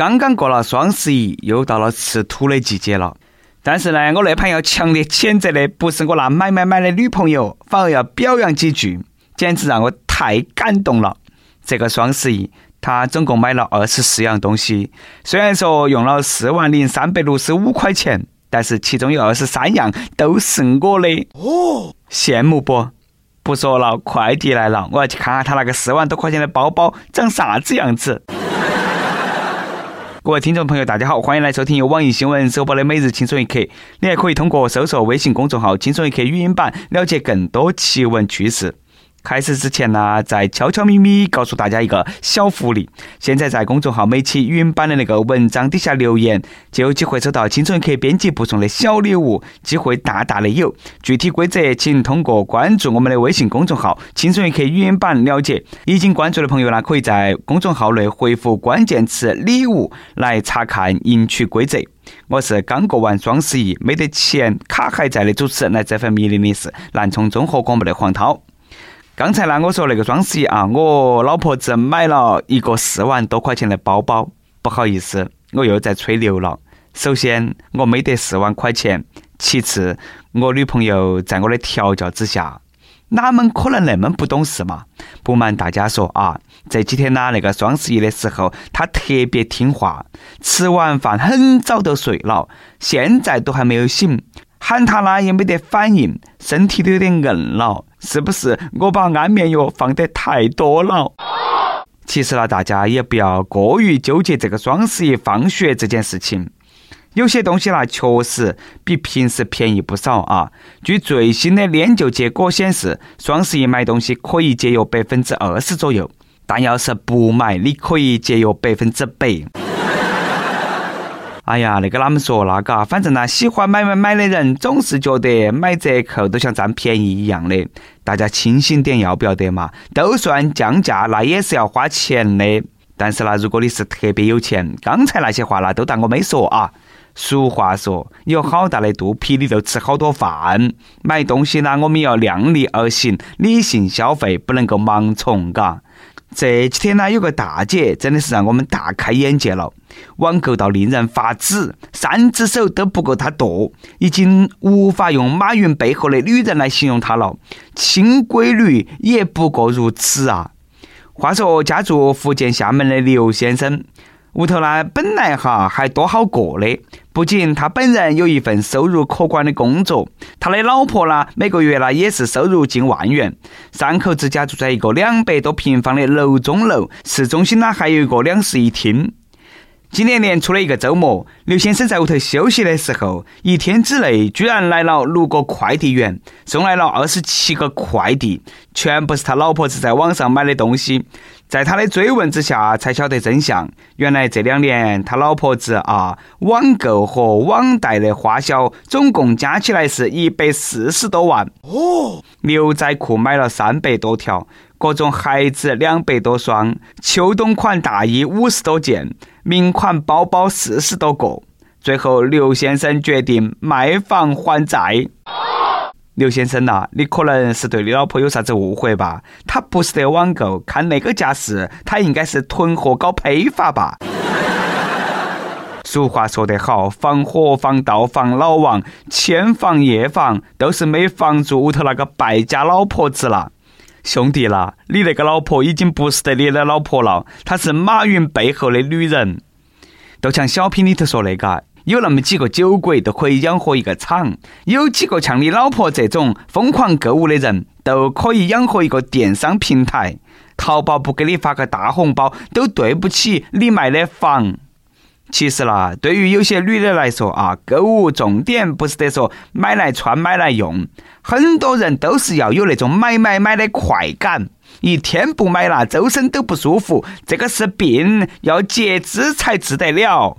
刚刚过了双十一，又到了吃土的季节了。但是呢，我那盘要强烈谴责的不是我那买买买的女朋友，反而要表扬几句，简直让我太感动了。这个双十一，他总共买了二十四样东西，虽然说用了四万零三百六十五块钱，但是其中有二十三样都是我的哦，羡慕不？不说了，快递来了，我要去看看他那个四万多块钱的包包长啥子样子。各位听众朋友，大家好，欢迎来收听由网易新闻首播的《每日轻松一刻》。你还可以通过搜索微信公众号“轻松一刻”语音版了解更多奇闻趣事。开始之前呢，再悄悄咪咪告诉大家一个小福利：现在在公众号每期语音版的那个文章底下留言，就有机会收到轻松一刻编辑部送的小礼物，机会大大的有。具体规则请通过关注我们的微信公众号“轻松一刻语音版”了解。已经关注的朋友呢，可以在公众号内回复关键词“礼物”来查看赢取规则。我是刚过完双十一没得钱卡还在的主持人，来这份迷离的是南充综合广播的黄涛。刚才呢，我说那个双十一啊，我老婆子买了一个四万多块钱的包包。不好意思，我又在吹牛了。首先，我没得四万块钱；其次，我女朋友在我的调教之下，哪门可能那么不懂事嘛？不瞒大家说啊，这几天呢，那个双十一的时候，她特别听话，吃完饭很早就睡了，现在都还没有醒。喊她呢也没得反应，身体都有点硬了。是不是我把安眠药放得太多了？其实呢，大家也不要过于纠结这个双十一放血这件事情。有些东西呢，确实比平时便宜不少啊。据最新的研究结果显示，双十一买东西可以节约百分之二十左右，但要是不买，你可以节约百分之百。哎呀，那个啷们说那个，反正呢，喜欢买买买的人总是觉得买折扣都像占便宜一样的。大家清醒点，要不要得嘛？都算降价，那也是要花钱的。但是呢，如果你是特别有钱，刚才那些话呢，都当我没说啊。俗话说，有好大的肚皮，你就吃好多饭。买东西呢，我们要量力而行，理性消费，不能够盲从，嘎。这几天呢，有个大姐真的是让我们大开眼界了，网购到令人发指，三只手都不够她剁，已经无法用马云背后的女人来形容她了，亲闺女也不过如此啊。话说，家住福建厦门的刘先生。屋头呢，本来哈还多好过的，不仅他本人有一份收入可观的工作，他的老婆呢，每个月呢也是收入近万元。三口之家住在一个两百多平方的楼中楼，市中心呢还有一个两室一厅。今年年初的一个周末，刘先生在屋头休息的时候，一天之内居然来了六个快递员，送来了二十七个快递，全部是他老婆子在网上买的东西。在他的追问之下，才晓得真相。原来这两年他老婆子啊，网购和网贷的花销总共加起来是一百四十多万哦。牛仔裤买了三百多条，各种鞋子两百多双，秋冬款大衣五十多件，名款包包四十多个。最后，刘先生决定卖房还债。刘先生呐，你可能是对你老婆有啥子误会吧？她不是在网购，看那个架势，她应该是囤货搞批发吧。俗话说得好，防火防盗防老王，千防夜防，都是没防住屋头那个败家老婆子了。兄弟啦，你那个老婆已经不是得你的老婆了，她是马云背后的女人。都像小品里头说那个。有那么几个酒鬼都可以养活一个厂，有几个像你老婆这种疯狂购物的人都可以养活一个电商平台。淘宝不给你发个大红包，都对不起你卖的房。其实啦，对于有些女的来说啊，购物重点不是得说买来穿、买来用，很多人都是要有那种买买买的快感，一天不买了，周身都不舒服，这个是病，要截肢才治得了。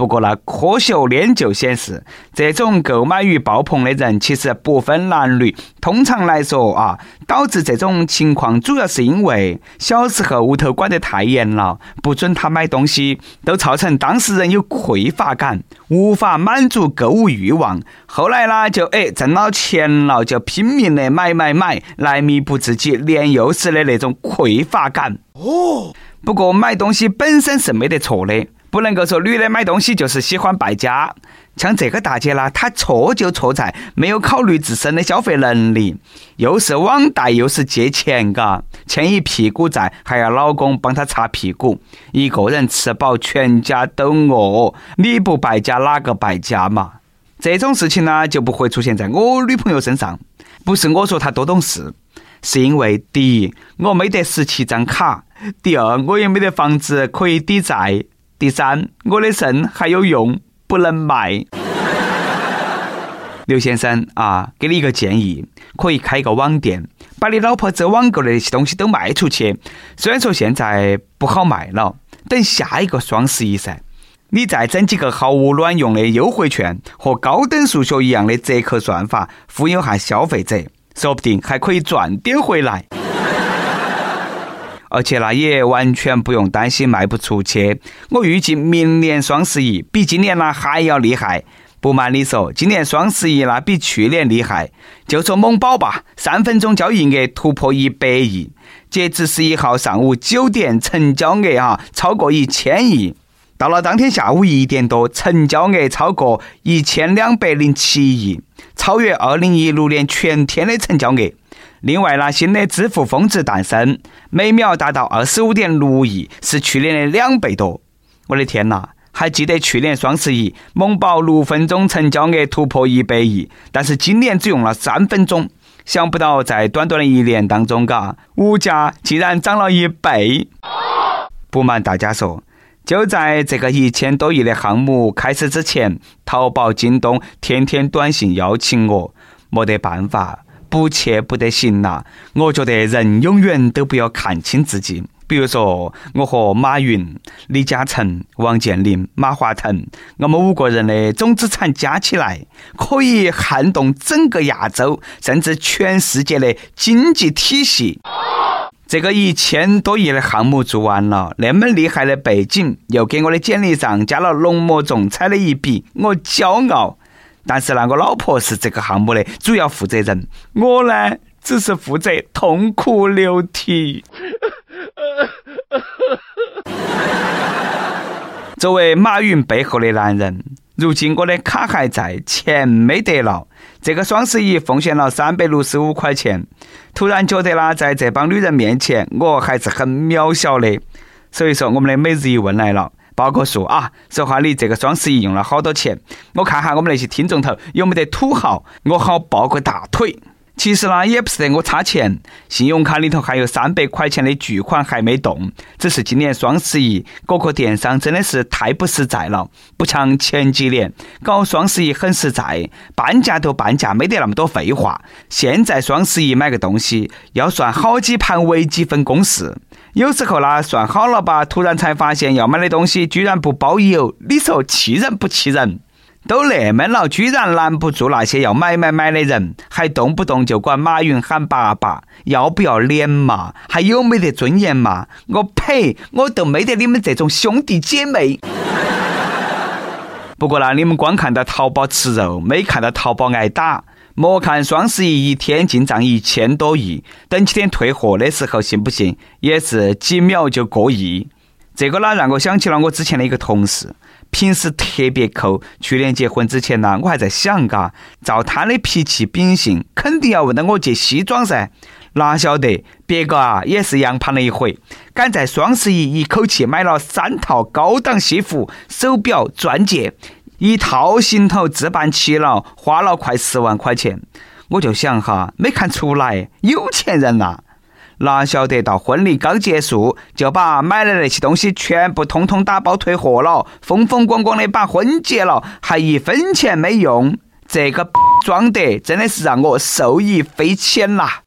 不过呢，科学研究显示，这种购买欲爆棚的人其实不分男女。通常来说啊，导致这种情况主要是因为小时候屋头管得太严了，不准他买东西，都造成当事人有匮乏感，无法满足购物欲望。后来呢，就哎挣到钱了，就拼命的买买买，来弥补自己年幼时的那种匮乏感。哦，不过买东西本身是没得错的。不能够说女的买东西就是喜欢败家。像这个大姐啦，她错就错在没有考虑自身的消费能力，又是网贷又是借钱，嘎，欠一屁股债，还要老公帮她擦屁股，一个人吃饱全家都饿，你不败家哪个败家嘛？这种事情呢就不会出现在我女朋友身上，不是我说她多懂事，是因为第一我没得十七张卡，第二我也没得房子可以抵债，第三我的肾还有用。不能卖，刘先生啊，给你一个建议，可以开一个网店，把你老婆这网购的那些东西都卖出去。虽然说现在不好卖了，等下一个双十一噻，你再整几个毫无卵用的优惠券和高等数学一样的折扣算法，忽悠下消费者，说不定还可以赚点回来。而且那也完全不用担心卖不出去。我预计明年双十一比今年呢还要厉害。不瞒你说，今年双十一那比去年厉害。就说某宝吧，三分钟交易额突破一百亿，截至十一号上午九点，成交额哈超过一千亿。到了当天下午一点多，成交额超过一千两百零七亿，超越二零一六年全天的成交额。另外呢，新的支付峰值诞生，每秒达到二十五点六亿，是去年的两倍多。我的天呐！还记得去年双十一，某宝六分钟成交额突破一百亿，但是今年只用了三分钟。想不到在短短的一年当中，嘎，物价竟然涨了一倍。不瞒大家说，就在这个一千多亿的项目开始之前，淘宝、京东天天短信邀请我，没得办法。不去不得行呐！我觉得人永远都不要看清自己。比如说，我和马云、李嘉诚、王健林、马化腾，我们五个人的总资产加起来，可以撼动整个亚洲，甚至全世界的经济体系。这个一千多亿的项目做完了，那么厉害的背景又给我的简历上加了浓墨重彩的一笔，我骄傲。但是呢，我老婆是这个项目的主要负责人，我呢只是负责痛哭流涕。作为马云背后的男人，如今我的卡还在，钱没得了。这个双十一奉献了三百六十五块钱，突然觉得呢，在这帮女人面前，我还是很渺小的。所以说，我们的每日一问来了。报个数啊！说话你这个双十一用了好多钱？我看下我们那些听众头有没得土豪，我好抱个大腿。其实呢，也不是得我差钱，信用卡里头还有三百块钱的巨款还没动。只是今年双十一，各个电商真的是太不实在了，不像前几年搞双十一很实在，半价都半价，没得那么多废话。现在双十一买个东西要算好几盘微积分公式，有时候呢算好了吧，突然才发现要买的东西居然不包邮，你说气人不气人？都那么了，居然拦不住那些要买买买的人，还动不动就管马云喊爸爸，要不要脸嘛？还有没得尊严嘛？我呸！我都没得你们这种兄弟姐妹。不过呢，你们光看到淘宝吃肉，没看到淘宝挨打。莫看双十一一天进账一千多亿，等几天退货的时候，信不信也是几秒就过亿。这个呢，让我想起了我之前的一个同事。平时特别抠，去年结婚之前呢，我还在想，嘎，照他的脾气秉性，肯定要问到我借西装噻。哪晓得别个啊，也是羊胖了一回，敢在双十一一口气买了三套高档西服、手表、钻戒，一套行头置办齐了，花了快十万块钱。我就想哈，没看出来，有钱人呐。哪晓得到婚礼刚结束，就把买的那些东西全部通通打包退货了，风风光光的把婚结了，还一分钱没用，这个 装得真的是让我受益匪浅啦！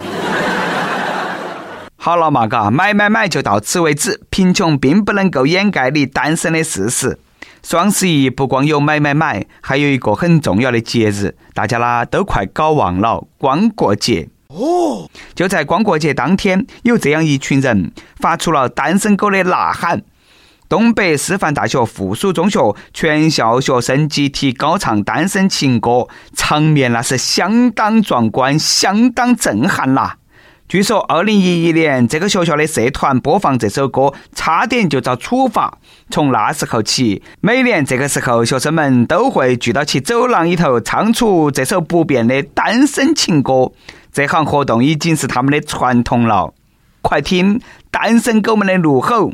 好了嘛，嘎，买买买就到此为止。贫穷并不能够掩盖你单身的事实。双十一不光有买买买，还有一个很重要的节日，大家啦都快搞忘了——光棍节。哦，就在光棍节当天，有这样一群人发出了单身狗的呐喊。东北师范大学附属中学全校学生集体高唱单身情歌，场面那是相当壮观、相当震撼啦！据说，二零一一年这个学校的社团播放这首歌，差点就遭处罚。从那时候起，每年这个时候，学生们都会聚到起走廊里头，唱出这首不变的单身情歌。这项活动已经是他们的传统了。快听单身狗们的怒吼：“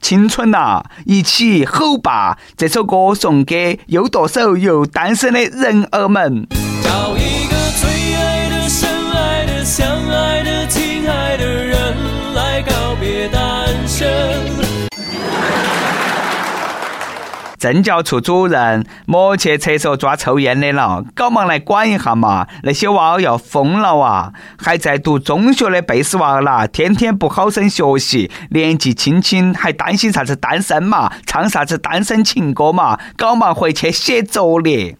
青春呐，一起吼吧！”这首歌送给又剁手又单身的人儿们。找一个最爱的、深爱的、相爱政教处主任莫去厕所抓抽烟的了，搞忙来管一下嘛！那些娃儿要疯了啊！还在读中学的贝斯娃儿啦，天天不好生学习，年纪轻轻还担心啥子单身嘛？唱啥子单身情歌嘛？搞忙回去写作业。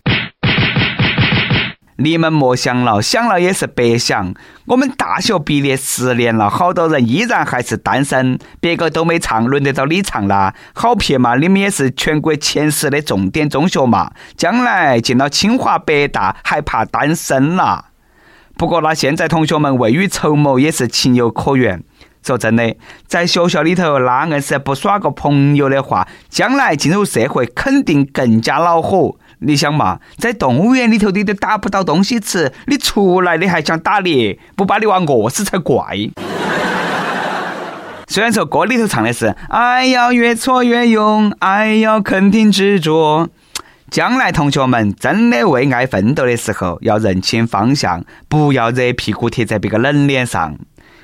你们莫想了，想了也是白想。我们大学毕业十年了，好多人依然还是单身，别个都没唱，轮得到你唱啦？好撇嘛！你们也是全国前十的重点中学嘛，将来进了清华北大还怕单身啦？不过那现在同学们未雨绸缪也是情有可原。说真的，在学校里头那硬是不耍个朋友的话，将来进入社会肯定更加恼火。你想嘛，在动物园里头你都打不到东西吃，你出来你还想打猎，不把你娃饿死才怪。虽然说歌里头唱的是爱要越挫越勇，爱要肯定执着，将来同学们真的为爱奋斗的时候，要认清方向，不要热屁股贴在别个冷脸上。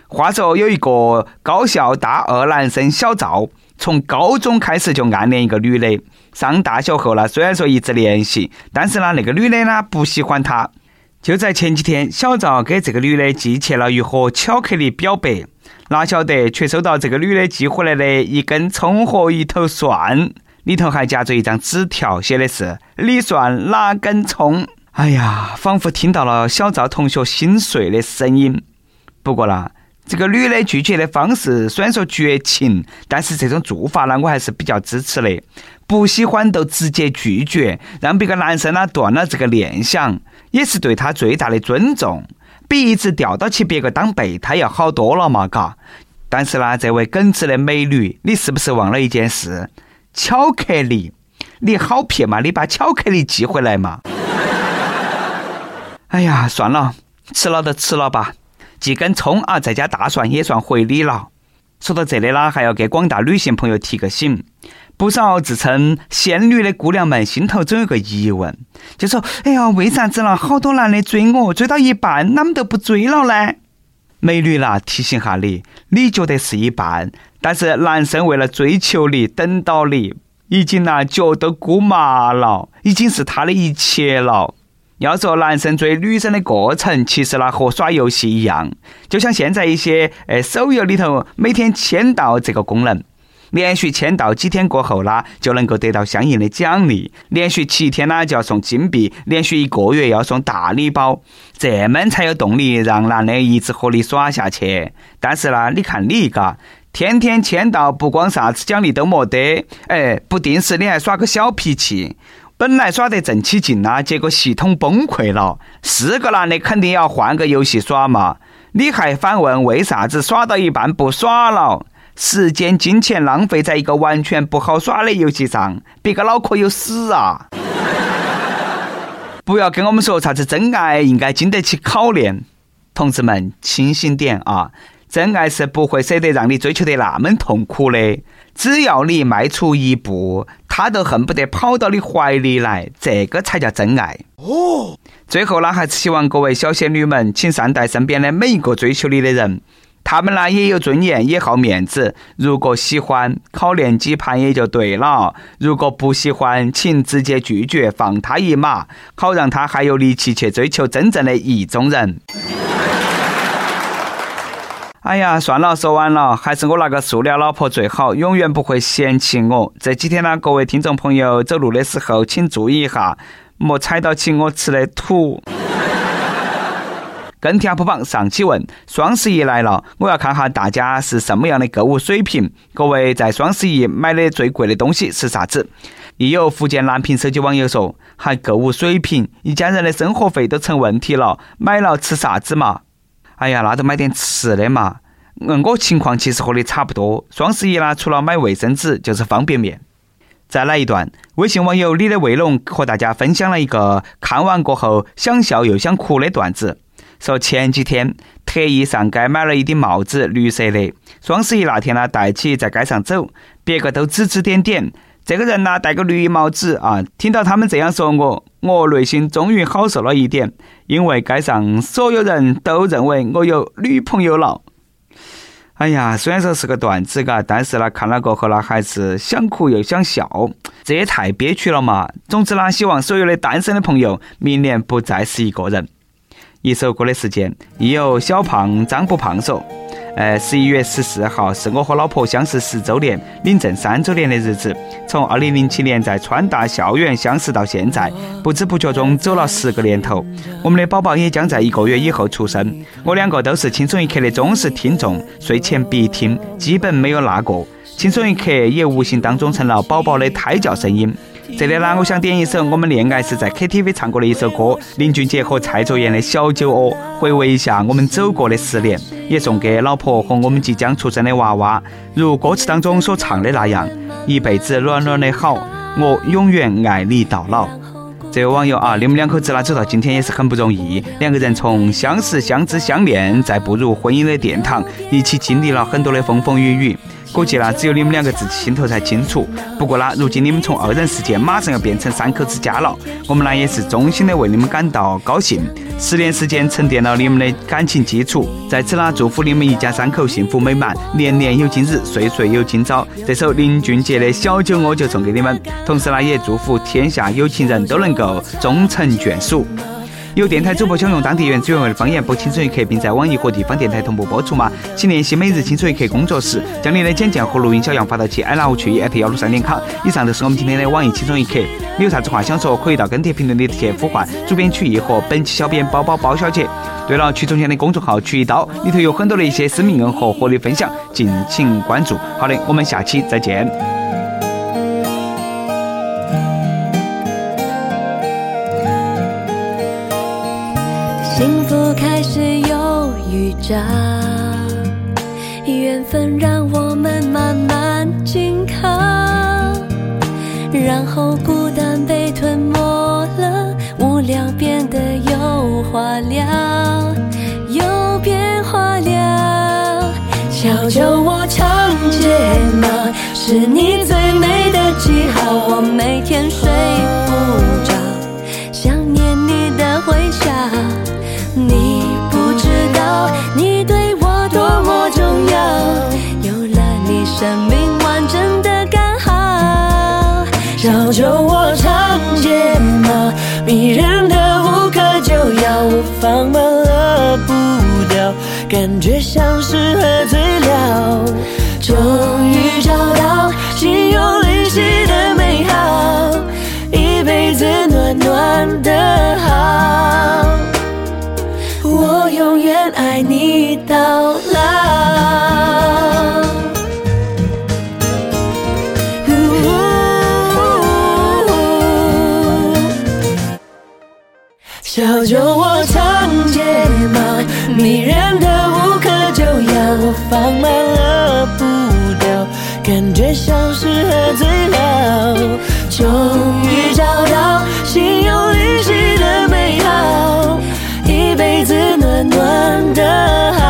话说有一个高校大二男生小赵。从高中开始就暗恋一个女的，上大学后呢，虽然说一直联系，但是呢，那个女的呢不喜欢他。就在前几天，小赵给这个女的寄去了一盒巧克力表白，哪晓得却收到这个女的寄回来的一根葱和一头蒜，里头还夹着一张纸条，写的是“你算哪根葱？”哎呀，仿佛听到了小赵同学心碎的声音。不过呢。这个女的拒绝的方式虽然说绝情，但是这种做法呢，我还是比较支持的。不喜欢都直接拒绝，让别个男生呢断了这个念想，也是对他最大的尊重，比一直吊到起别个当备胎要好多了嘛，嘎。但是呢，这位耿直的美女，你是不是忘了一件事？巧克力，你好撇嘛，你把巧克力寄回来嘛。哎呀，算了，吃了就吃了吧。几根葱啊，再加大蒜也算回礼了。说到这里呢，还要给广大女性朋友提个醒：不少自称仙女的姑娘们心头总有个疑问，就说：“哎呀，为啥子呢好多男的追我，追到一半，哪们都不追了呢？”美女啦，提醒下你，你觉得是一半，但是男生为了追求你，等到你，已经拿脚都箍麻了，已经是他的一切了。要说男生追女生的过程，其实呢和耍游戏一样，就像现在一些呃手游里头每天签到这个功能，连续签到几天过后呢，就能够得到相应的奖励，连续七天呢就要送金币，连续一个月要送大礼包，这么才有动力让男的一直和你耍下去。但是呢，你看你嘎，天天签到，不光啥子奖励都没得，哎，不定时你还耍个小脾气。本来耍得正起劲啦，结果系统崩溃了。是个男的肯定要换个游戏耍嘛？你还反问为啥子耍到一半不耍了？时间金钱浪费在一个完全不好耍的游戏上，别个脑壳有屎啊！不要跟我们说啥子真爱应该经得起考验，同志们清醒点啊！真爱是不会舍得让你追求得那么痛苦的，只要你迈出一步，他都恨不得跑到你怀里来，这个才叫真爱。哦，最后呢，还是希望各位小仙女们，请善待身边的每一个追求你的人，他们呢也有尊严，也好面子。如果喜欢，考验几盘也就对了；如果不喜欢，请直接拒绝，放他一马，好让他还有力气去追求真正的意中人。哎呀，算了，说完了，还是我那个塑料老婆最好，永远不会嫌弃我。这几天呢，各位听众朋友走路的时候，请注意一下，莫踩到起我吃的土。跟帖不榜上期问：双十一来了，我要看下大家是什么样的购物水平。各位在双十一买的最贵的东西是啥子？亦有福建南平手机网友说：还购物水平，一家人的生活费都成问题了，买了吃啥子嘛？哎呀，那就买点吃的嘛。嗯，我情况其实和你差不多。双十一呢，除了买卫生纸，就是方便面。再来一段，微信网友你的卫龙和大家分享了一个看完过后想笑又想哭的段子。说前几天特意上街买了一顶帽子，绿色的。双十一那天呢，戴起在街上走，别个都指指点点。这个人呢，戴个绿帽子啊！听到他们这样说我，我内心终于好受了一点，因为街上所有人都认为我有女朋友了。哎呀，虽然说是个段子嘎，但是呢，看了过后呢，还是想哭又想笑，这也太憋屈了嘛！总之呢，希望所有的单身的朋友，明年不再是一个人。一首歌的时间，亦有小胖张不胖说。呃，十一月十四号是我和老婆相识十周年、领证三周年的日子。从二零零七年在川大校园相识到现在，不知不觉中走了十个年头。我们的宝宝也将在一个月以后出生。我两个都是轻松一刻的忠实听众，睡前必听，基本没有落过。轻松一刻也无形当中成了宝宝的胎教声音。这里呢，我想点一首我们恋爱时在 KTV 唱过的一首歌，林俊杰和蔡卓妍的小酒窝，回味一下我们走过的十年，也送给老婆和我们即将出生的娃娃。如歌词当中所唱的那样，一辈子暖暖的好，我永远爱你到老。这位网友啊，你们两口子呢走到今天也是很不容易，两个人从相识、相知、相恋，再步入婚姻的殿堂，一起经历了很多的风风雨雨。估计呢，只有你们两个自己心头才清楚。不过呢，如今你们从二人世界马上要变成三口之家了，我们呢也是衷心的为你们感到高兴。十年时间沉淀了你们的感情基础，在此呢，祝福你们一家三口幸福美满，年年有今日，岁岁有今朝。这首林俊杰的小酒窝就送给你们，同时呢，也祝福天下有情人都能够终成眷属。有电台主播想用当地原汁原味的方言播《青春一刻》，并在网易和地方电台同步播出吗？请联系每日《青春一刻》工作室，将您的简介和录音小样发到其 i love 去 at 幺六三点 com。以上就是我们今天的网易《青春一刻》，你有啥子话想说，可以到跟帖评论里去呼唤主编曲艺和本期小编包包包小姐。对了，曲中间的公众号“曲一刀”里头有很多的一些私密硬货和你分享，敬请关注。好的，我们下期再见。有预兆，缘分让我们慢慢紧靠，然后孤单被吞没了，无聊变得有话聊，有变化了。小酒窝长睫毛是你最美的记号，我每天睡不生命完整的刚好。小酒窝长睫毛，迷人的无可救药，我放慢了步调，感觉像是喝醉了。终于我长睫毛迷人的无可救药我放慢了步调感觉像是喝醉了。终于找到心有灵犀的美好一辈子暖暖的。好